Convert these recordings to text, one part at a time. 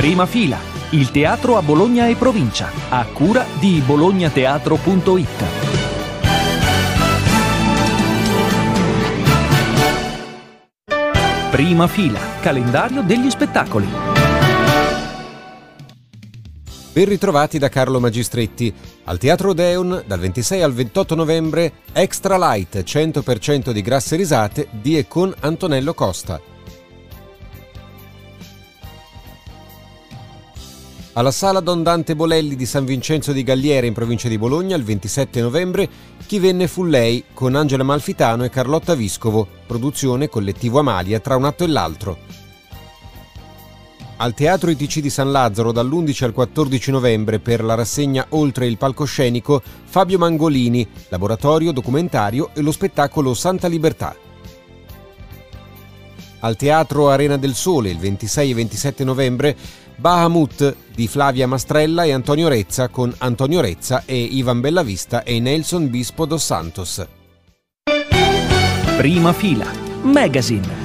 Prima fila, il teatro a Bologna e provincia, a cura di bolognateatro.it. Prima fila, calendario degli spettacoli. Ben ritrovati da Carlo Magistretti. Al Teatro Odeon, dal 26 al 28 novembre, Extra Light 100% di grasse risate di e con Antonello Costa. Alla Sala Don Dante Bolelli di San Vincenzo di Galliera in provincia di Bologna il 27 novembre Chi venne fu lei con Angela Malfitano e Carlotta Viscovo, produzione collettivo Amalia tra un atto e l'altro. Al Teatro ITC di San Lazzaro dall'11 al 14 novembre per la rassegna Oltre il palcoscenico Fabio Mangolini, laboratorio, documentario e lo spettacolo Santa Libertà. Al Teatro Arena del Sole il 26 e 27 novembre Bahamut di Flavia Mastrella e Antonio Rezza con Antonio Rezza e Ivan Bellavista e Nelson Bispo dos Santos. Prima fila, Magazine.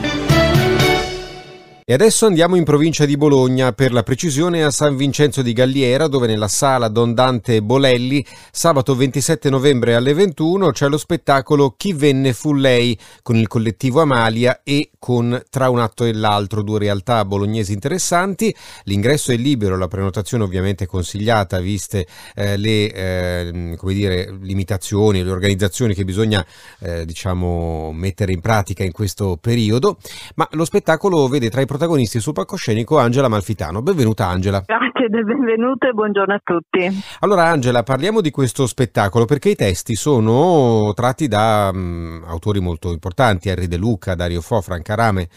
E adesso andiamo in provincia di Bologna, per la precisione a San Vincenzo di Galliera, dove nella sala Don Dante Bolelli, sabato 27 novembre alle 21, c'è lo spettacolo Chi venne fu lei, con il collettivo Amalia e con Tra un atto e l'altro, due realtà bolognesi interessanti. L'ingresso è libero, la prenotazione ovviamente è consigliata, viste eh, le eh, come dire, limitazioni, le organizzazioni che bisogna eh, diciamo, mettere in pratica in questo periodo, ma lo spettacolo vede tra i protagonisti sul palcoscenico Angela Malfitano. Benvenuta Angela. Grazie del benvenuto e buongiorno a tutti. Allora Angela, parliamo di questo spettacolo perché i testi sono tratti da um, autori molto importanti, Henry De Luca, Dario Fo, Franca Rame.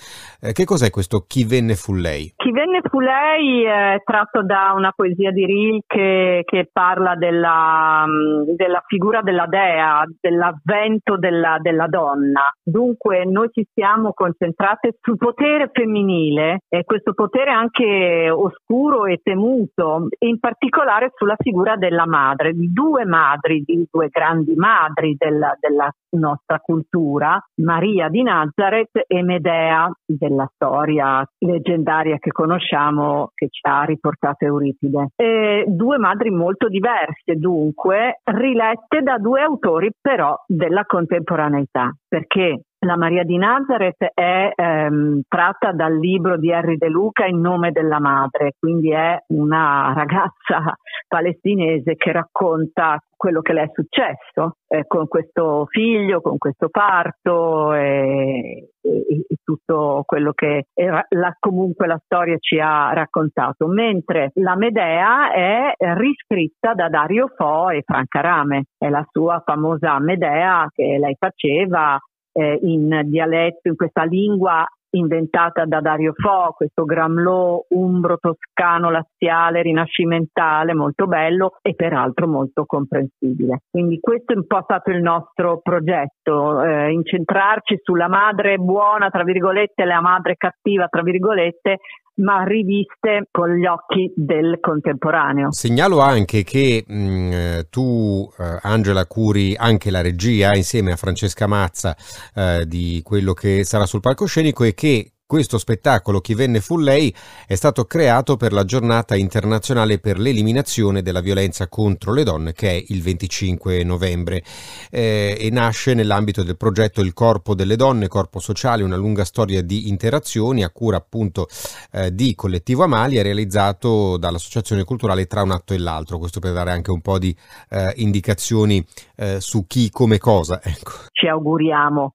Eh, che cos'è questo Chi venne fu lei? Chi venne fu lei è tratto da una poesia di Rilke che parla della, della figura della dea, dell'avvento della, della donna. Dunque noi ci siamo concentrate sul potere femminile femminile, e questo potere anche oscuro e temuto, in particolare sulla figura della madre, di due madri, di due grandi madri della, della nostra cultura, Maria di Nazareth e Medea della storia leggendaria che conosciamo che ci ha riportato Euripide. E due madri molto diverse dunque, rilette da due autori però della contemporaneità, perché la Maria di Nazareth è ehm, tratta dal libro di Henry De Luca in nome della madre, quindi è una ragazza palestinese che racconta quello che le è successo eh, con questo figlio, con questo parto e, e, e tutto quello che era, la, comunque la storia ci ha raccontato, mentre la Medea è riscritta da Dario Fo e Franca Rame, è la sua famosa Medea che lei faceva eh, in dialetto, in questa lingua inventata da Dario Fo, questo gramlò umbro toscano laziale rinascimentale molto bello e peraltro molto comprensibile. Quindi questo è un po' stato il nostro progetto, eh, incentrarci sulla madre buona, tra virgolette, e la madre cattiva, tra virgolette, ma riviste con gli occhi del contemporaneo. Segnalo anche che mh, mm, tu, eh, Angela, curi anche la regia insieme a Francesca Mazza eh, di quello che sarà sul palcoscenico e che questo spettacolo Chi venne fu lei è stato creato per la giornata internazionale per l'eliminazione della violenza contro le donne che è il 25 novembre eh, e nasce nell'ambito del progetto Il corpo delle donne, corpo sociale, una lunga storia di interazioni a cura appunto eh, di Collettivo Amalia realizzato dall'Associazione Culturale tra un atto e l'altro, questo per dare anche un po' di eh, indicazioni eh, su chi, come, cosa. Ecco. Ci auguriamo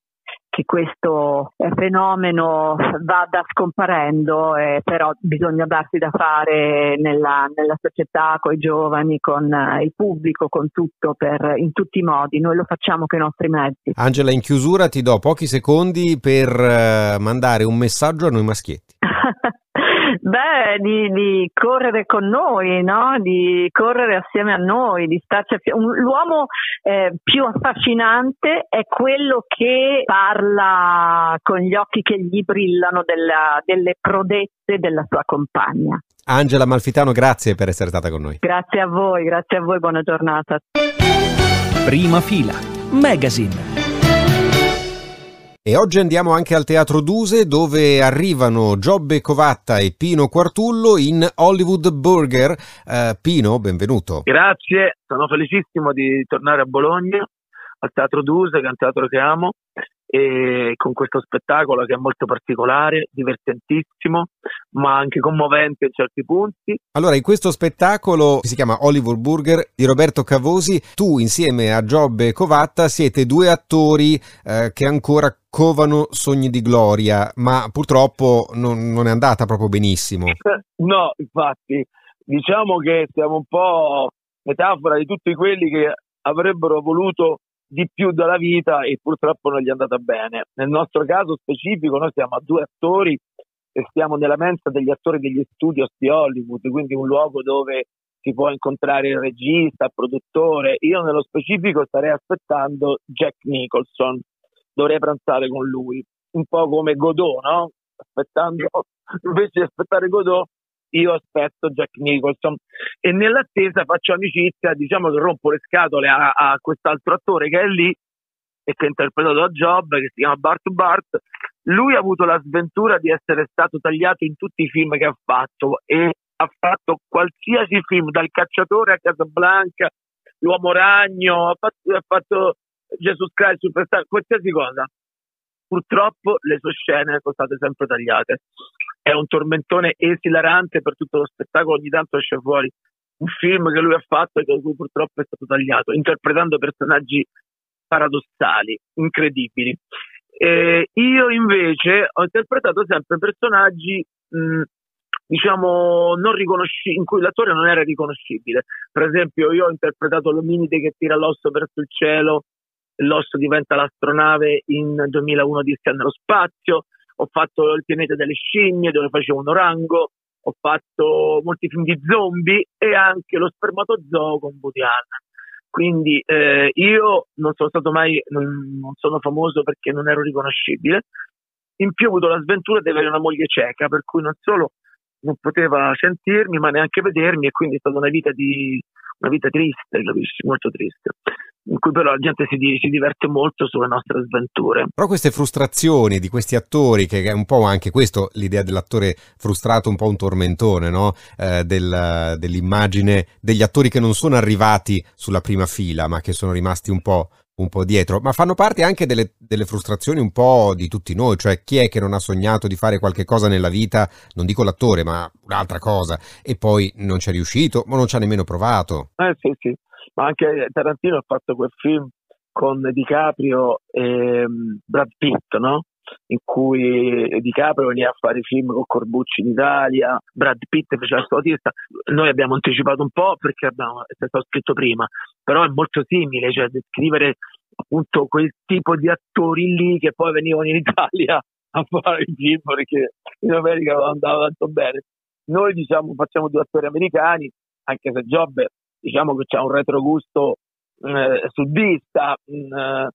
che questo eh, fenomeno vada scomparendo, eh, però bisogna darsi da fare nella, nella società, con i giovani, con eh, il pubblico, con tutto, per, in tutti i modi. Noi lo facciamo con i nostri mezzi. Angela, in chiusura ti do pochi secondi per eh, mandare un messaggio a noi maschietti. Beh, di, di, correre con noi, no? di correre assieme a noi, di starci assieme. L'uomo eh, più affascinante è quello che parla con gli occhi che gli brillano della, delle prodezze della sua compagna. Angela Malfitano, grazie per essere stata con noi. Grazie a voi, grazie a voi, buona giornata. Prima fila, Magazine. E oggi andiamo anche al Teatro Duse dove arrivano Giobbe Covatta e Pino Quartullo in Hollywood Burger. Uh, Pino, benvenuto. Grazie, sono felicissimo di tornare a Bologna, al Teatro Duse, che è un teatro che amo, e con questo spettacolo che è molto particolare, divertentissimo, ma anche commovente in certi punti. Allora, in questo spettacolo che si chiama Hollywood Burger di Roberto Cavosi, tu insieme a Giobbe Covatta siete due attori eh, che ancora covano sogni di gloria, ma purtroppo non, non è andata proprio benissimo. no, infatti, diciamo che siamo un po' metafora di tutti quelli che avrebbero voluto di più dalla vita e purtroppo non gli è andata bene. Nel nostro caso specifico noi siamo a due attori e stiamo nella mensa degli attori degli studios di Hollywood, quindi un luogo dove si può incontrare il regista, il produttore. Io nello specifico starei aspettando Jack Nicholson, dovrei pranzare con lui, un po' come Godot, no? Aspettando, invece di aspettare Godot, io aspetto Jack Nicholson e nell'attesa faccio amicizia, diciamo che rompo le scatole a, a quest'altro attore che è lì e che è interpretato da Job, che si chiama Bart Bart. Lui ha avuto la sventura di essere stato tagliato in tutti i film che ha fatto e ha fatto qualsiasi film, dal cacciatore a Casablanca, l'uomo ragno, ha fatto, ha fatto Jesus Christ Superstar, qualsiasi cosa purtroppo le sue scene sono state sempre tagliate. È un tormentone esilarante per tutto lo spettacolo, ogni tanto esce fuori un film che lui ha fatto e che cui purtroppo è stato tagliato, interpretando personaggi paradossali, incredibili. E io invece ho interpretato sempre personaggi mh, diciamo non riconoscibili, in cui l'attore non era riconoscibile. Per esempio, io ho interpretato l'ominide che tira l'osso verso il cielo l'osso diventa l'astronave in 2001 di nello spazio, ho fatto il pianeta delle scimmie dove facevo un orango, ho fatto molti film di zombie e anche lo spermatozoo con Woody. Quindi eh, io non sono stato mai, non, non sono famoso perché non ero riconoscibile. In più ho avuto la sventura di avere una moglie cieca, per cui non solo non poteva sentirmi, ma neanche vedermi, e quindi è stata una vita di una vita triste, capisci? Molto triste in cui però la gente si, si, diverte molto sulle nostre sventure. Però queste frustrazioni di questi attori, che è un po' anche questo, l'idea dell'attore frustrato, un po' un tormentone, no? eh, del, dell'immagine degli attori che non sono arrivati sulla prima fila, ma che sono rimasti un po' un po' dietro, ma fanno parte anche delle, delle, frustrazioni un po' di tutti noi, cioè chi è che non ha sognato di fare qualche cosa nella vita, non dico l'attore, ma un'altra cosa, e poi non ci è riuscito, ma non ci ha nemmeno provato. Eh sì, sì ma anche Tarantino ha fatto quel film con DiCaprio e mm, Brad Pitt, no? In cui DiCaprio veniva a fare film con Corbucci in Italia, Brad Pitt faceva il suo autista. Noi abbiamo anticipato un po' perché abbiamo, stato scritto prima, però è molto simile, cioè descrivere appunto quel tipo di attori lì che poi venivano in Italia a fare i film perché in America non andava tanto bene. Noi diciamo facciamo due attori americani, anche se Job diciamo che c'è un retrogusto eh, sudista, mm,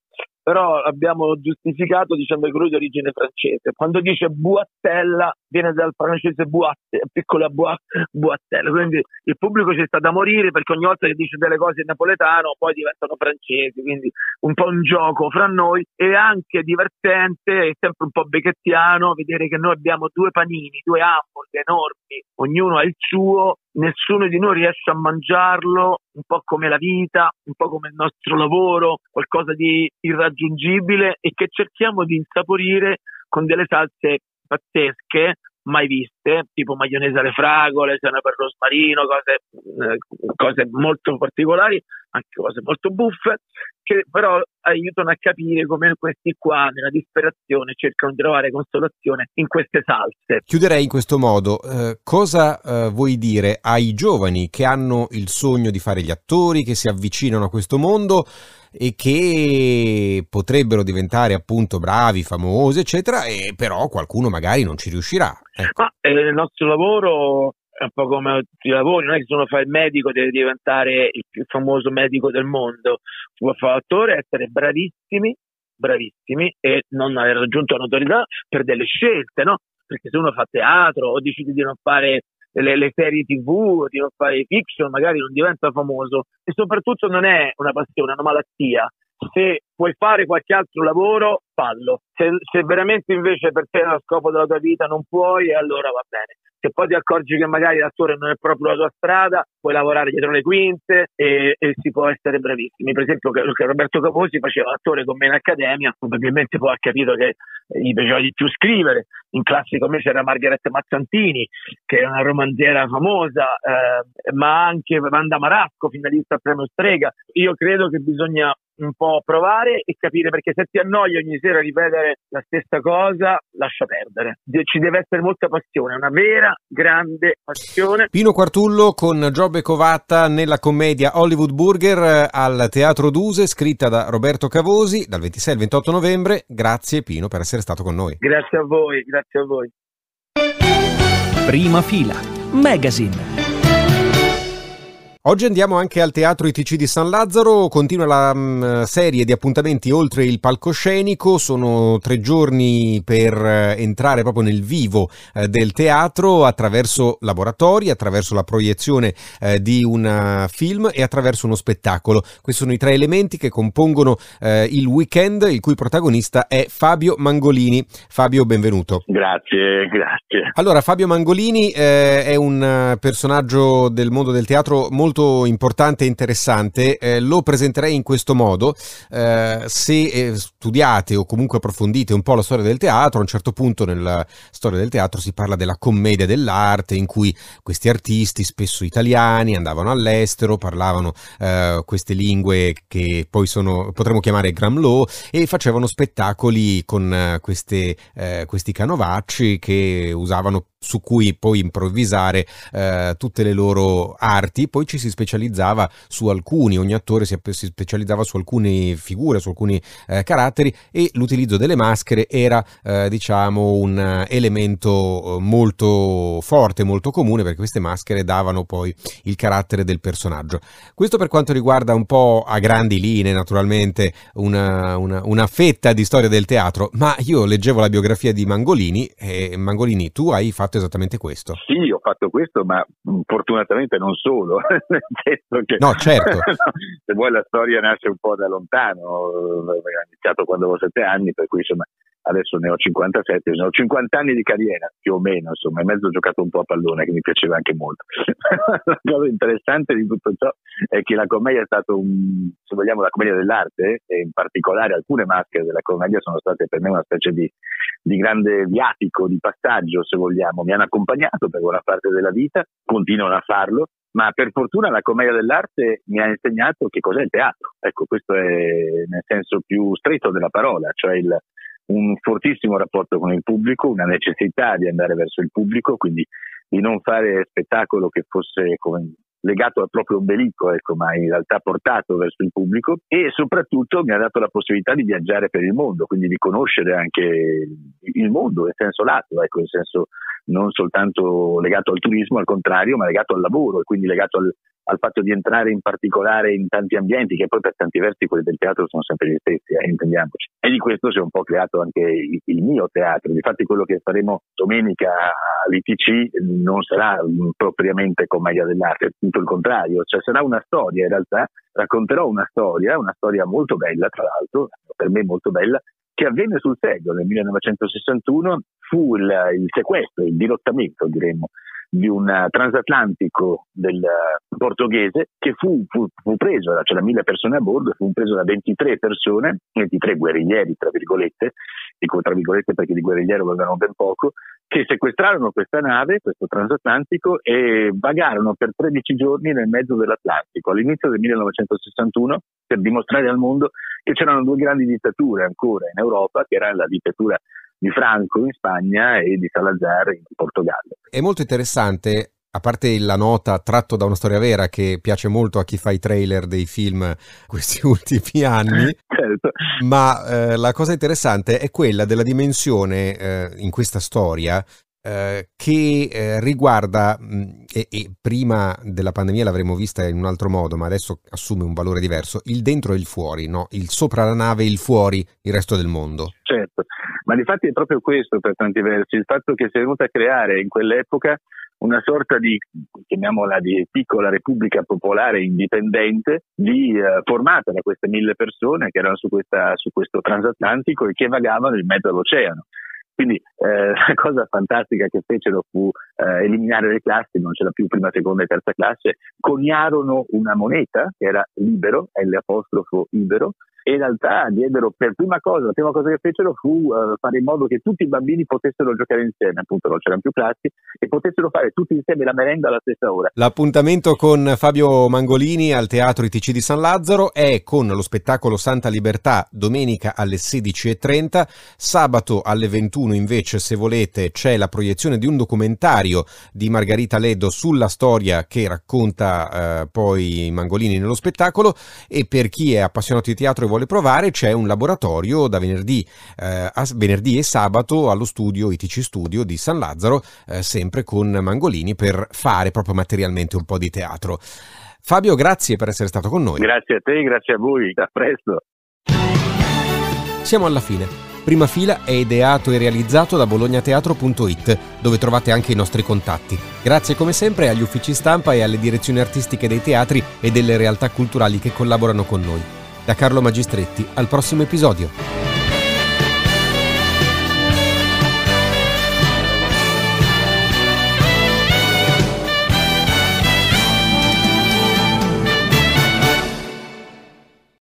però abbiamo giustificato dicendo che lui è di origine francese. Quando dice buattella viene dal francese boatte, piccola buattella, quindi il pubblico ci sta da morire perché ogni volta che dice delle cose in napoletano poi diventano francesi, quindi un po' un gioco fra noi. E anche divertente e sempre un po' becchettiano vedere che noi abbiamo due panini, due hamburger enormi, ognuno ha il suo nessuno di noi riesce a mangiarlo, un po' come la vita, un po' come il nostro lavoro, qualcosa di irraggiungibile e che cerchiamo di insaporire con delle salse pazzesche mai viste, tipo maionese alle fragole, sena per rosmarino, cose, eh, cose molto particolari, anche cose molto buffe, che però aiutano a capire come questi qua, nella disperazione, cercano di trovare consolazione in queste salse. Chiuderei in questo modo. Eh, cosa eh, vuoi dire ai giovani che hanno il sogno di fare gli attori, che si avvicinano a questo mondo e che potrebbero diventare appunto bravi, famosi, eccetera, e però qualcuno magari non ci riuscirà? Ecco. Ma eh, il nostro lavoro è un po' come i lavori, non è che se uno fa il medico deve diventare il più famoso medico del mondo, si può fare attore, essere bravissimi, bravissimi e non aver raggiunto la notorietà per delle scelte, no? Perché se uno fa teatro o decide di non fare le, le serie tv, di non fare fiction, magari non diventa famoso e soprattutto non è una passione, è una malattia, se puoi fare qualche altro lavoro, fallo. Se, se veramente invece per te è lo scopo della tua vita non puoi, allora va bene se poi ti accorgi che magari l'attore non è proprio la tua strada, puoi lavorare dietro le quinte e, e si può essere bravissimi. Per esempio, Roberto Caposi faceva l'attore con me in accademia, probabilmente poi ha capito che gli piaceva di più scrivere. In classe con me c'era Margherita Mazzantini, che è una romanziera famosa, eh, ma anche Wanda Marasco, finalista al premio Strega. Io credo che bisogna un po' provare e capire perché se ti annoi ogni sera a ripetere la stessa cosa, lascia perdere. Ci deve essere molta passione, una vera grande passione. Pino Quartullo con Giobbe Covatta nella commedia Hollywood Burger eh, al Teatro Duse, scritta da Roberto Cavosi dal 26 al 28 novembre. Grazie Pino per essere stato con noi. Grazie a voi, grazie a voi. Prima fila, Magazine. Oggi andiamo anche al Teatro ITC di San Lazzaro, continua la mh, mm, serie di appuntamenti oltre il palcoscenico, sono tre giorni per eh, entrare proprio nel vivo eh, del teatro attraverso laboratori, attraverso la proiezione eh, di un uh, film e attraverso uno spettacolo. Questi sono i tre elementi che compongono eh, il weekend, il cui protagonista è Fabio Mangolini. Fabio, benvenuto. Grazie, grazie. Allora, Fabio Mangolini eh, è un personaggio del mondo del teatro molto molto importante e interessante, eh, lo presenterei in questo modo. Eh, se eh, studiate o comunque approfondite un po' la storia del teatro, a un certo punto nella storia del teatro si parla della commedia dell'arte, in cui questi artisti, spesso italiani, andavano all'estero, parlavano eh, queste lingue che poi sono, potremmo chiamare Gramlow, e facevano spettacoli con eh, queste, questi canovacci che usavano su cui poi improvvisare eh, tutte le loro arti, poi ci si specializzava su alcuni, ogni attore si, si specializzava su alcune figure, su alcuni eh, caratteri e l'utilizzo delle maschere era eh, diciamo un elemento eh, molto forte, molto comune perché queste maschere davano poi il carattere del personaggio. Questo per quanto riguarda un po' a grandi linee naturalmente una, una, una fetta di storia del teatro, ma io leggevo la biografia di Mangolini e Mangolini tu hai fatto fatto esattamente questo. Sì, ho fatto questo, ma fortunatamente non solo, che no, certo. se vuoi la storia nasce un po' da lontano, ho iniziato quando avevo sette anni, per cui insomma adesso ne ho 57, ne ho 50 anni di carriera più o meno, insomma, in mezzo ho giocato un po' a pallone che mi piaceva anche molto. la cosa interessante di tutto ciò è che la commedia è stata un, se vogliamo, la commedia dell'arte e in particolare alcune maschere della commedia sono state per me una specie di, di grande viatico, di passaggio, se vogliamo, mi hanno accompagnato per buona parte della vita, continuano a farlo ma per fortuna la commedia dell'arte mi ha insegnato che cos'è il teatro. Ecco, questo è nel senso più stretto della parola, cioè il, un fortissimo rapporto con il pubblico, una necessità di andare verso il pubblico, quindi di non fare spettacolo che fosse come legato al proprio ombelico, ecco, ma in realtà portato verso il pubblico e soprattutto mi ha dato la possibilità di viaggiare per il mondo, quindi di conoscere anche il mondo in senso lato, ecco, in senso non soltanto legato al turismo, al contrario, ma legato al lavoro e quindi legato al, al fatto di entrare in particolare in tanti ambienti che poi per tanti versi quelli del teatro sono sempre gli stessi, eh, intendiamoci. E di questo si è un po' creato anche il, il mio teatro. Infatti quello che faremo domenica all'ITC non sarà propriamente commedia dell'arte, tutto il contrario, cioè sarà una storia in realtà, racconterò una storia, una storia molto bella tra l'altro, per me molto bella, che avvenne sul serio nel 1961 fu il, il sequestro, il dirottamento diremmo di un eh, transatlantico del eh, portoghese che fu, fu, fu preso, c'erano mille persone a bordo, fu preso da 23 persone, 23 guerriglieri tra virgolette, dico tra virgolette perché di guerrigliero avevano ben poco, che sequestrarono questa nave, questo transatlantico, e vagarono per 13 giorni nel mezzo dell'Atlantico. All'inizio del 1961 per dimostrare al mondo che c'erano due grandi dittature ancora in Europa, che era la dittatura di Franco in Spagna e di Salazar in Portogallo. È molto interessante a parte la nota tratto da una storia vera che piace molto a chi fa i trailer dei film questi ultimi anni, certo. ma eh, la cosa interessante è quella della dimensione eh, in questa storia eh, che eh, riguarda, mh, e, e, prima della pandemia l'avremmo vista in un altro modo, ma adesso assume un valore diverso, il dentro e il fuori, no? il sopra la nave e il fuori, il resto del mondo. Certo, ma di è proprio questo per tanti versi, il fatto che si è venuta a creare in quell'epoca una sorta di, chiamiamola di piccola repubblica popolare indipendente di, eh, formata da queste mille persone che erano su, questa, su questo transatlantico e che vagavano in mezzo all'oceano. Quindi eh, la cosa fantastica che fecero fu eh, eliminare le classi, non c'era più prima, seconda e terza classe, coniarono una moneta che era libero, L apostrofo libero, e in realtà diedero per prima cosa, la prima cosa che fecero fu uh, fare in modo che tutti i bambini potessero giocare insieme, appunto non c'erano più classi, e potessero fare tutti insieme la merenda alla stessa ora. L'appuntamento con Fabio Mangolini al Teatro ITC di San Lazzaro è con lo spettacolo Santa Libertà domenica alle 16.30, sabato alle 21 invece se volete c'è la proiezione di un documentario di Margarita Leddo sulla storia che racconta eh, poi Mangolini nello spettacolo e per chi è appassionato di teatro vuole provare, c'è un laboratorio da venerdì, eh, venerdì e sabato allo studio ITC Studio di San Lazzaro, eh, sempre con Mangolini, per fare proprio materialmente un po' di teatro. Fabio, grazie per essere stato con noi. Grazie a te, grazie a voi, a presto. Siamo alla fine. Prima fila è ideato e realizzato da bolognateatro.it, dove trovate anche i nostri contatti. Grazie come sempre agli uffici stampa e alle direzioni artistiche dei teatri e delle realtà culturali che collaborano con noi. Da Carlo Magistretti, al prossimo episodio.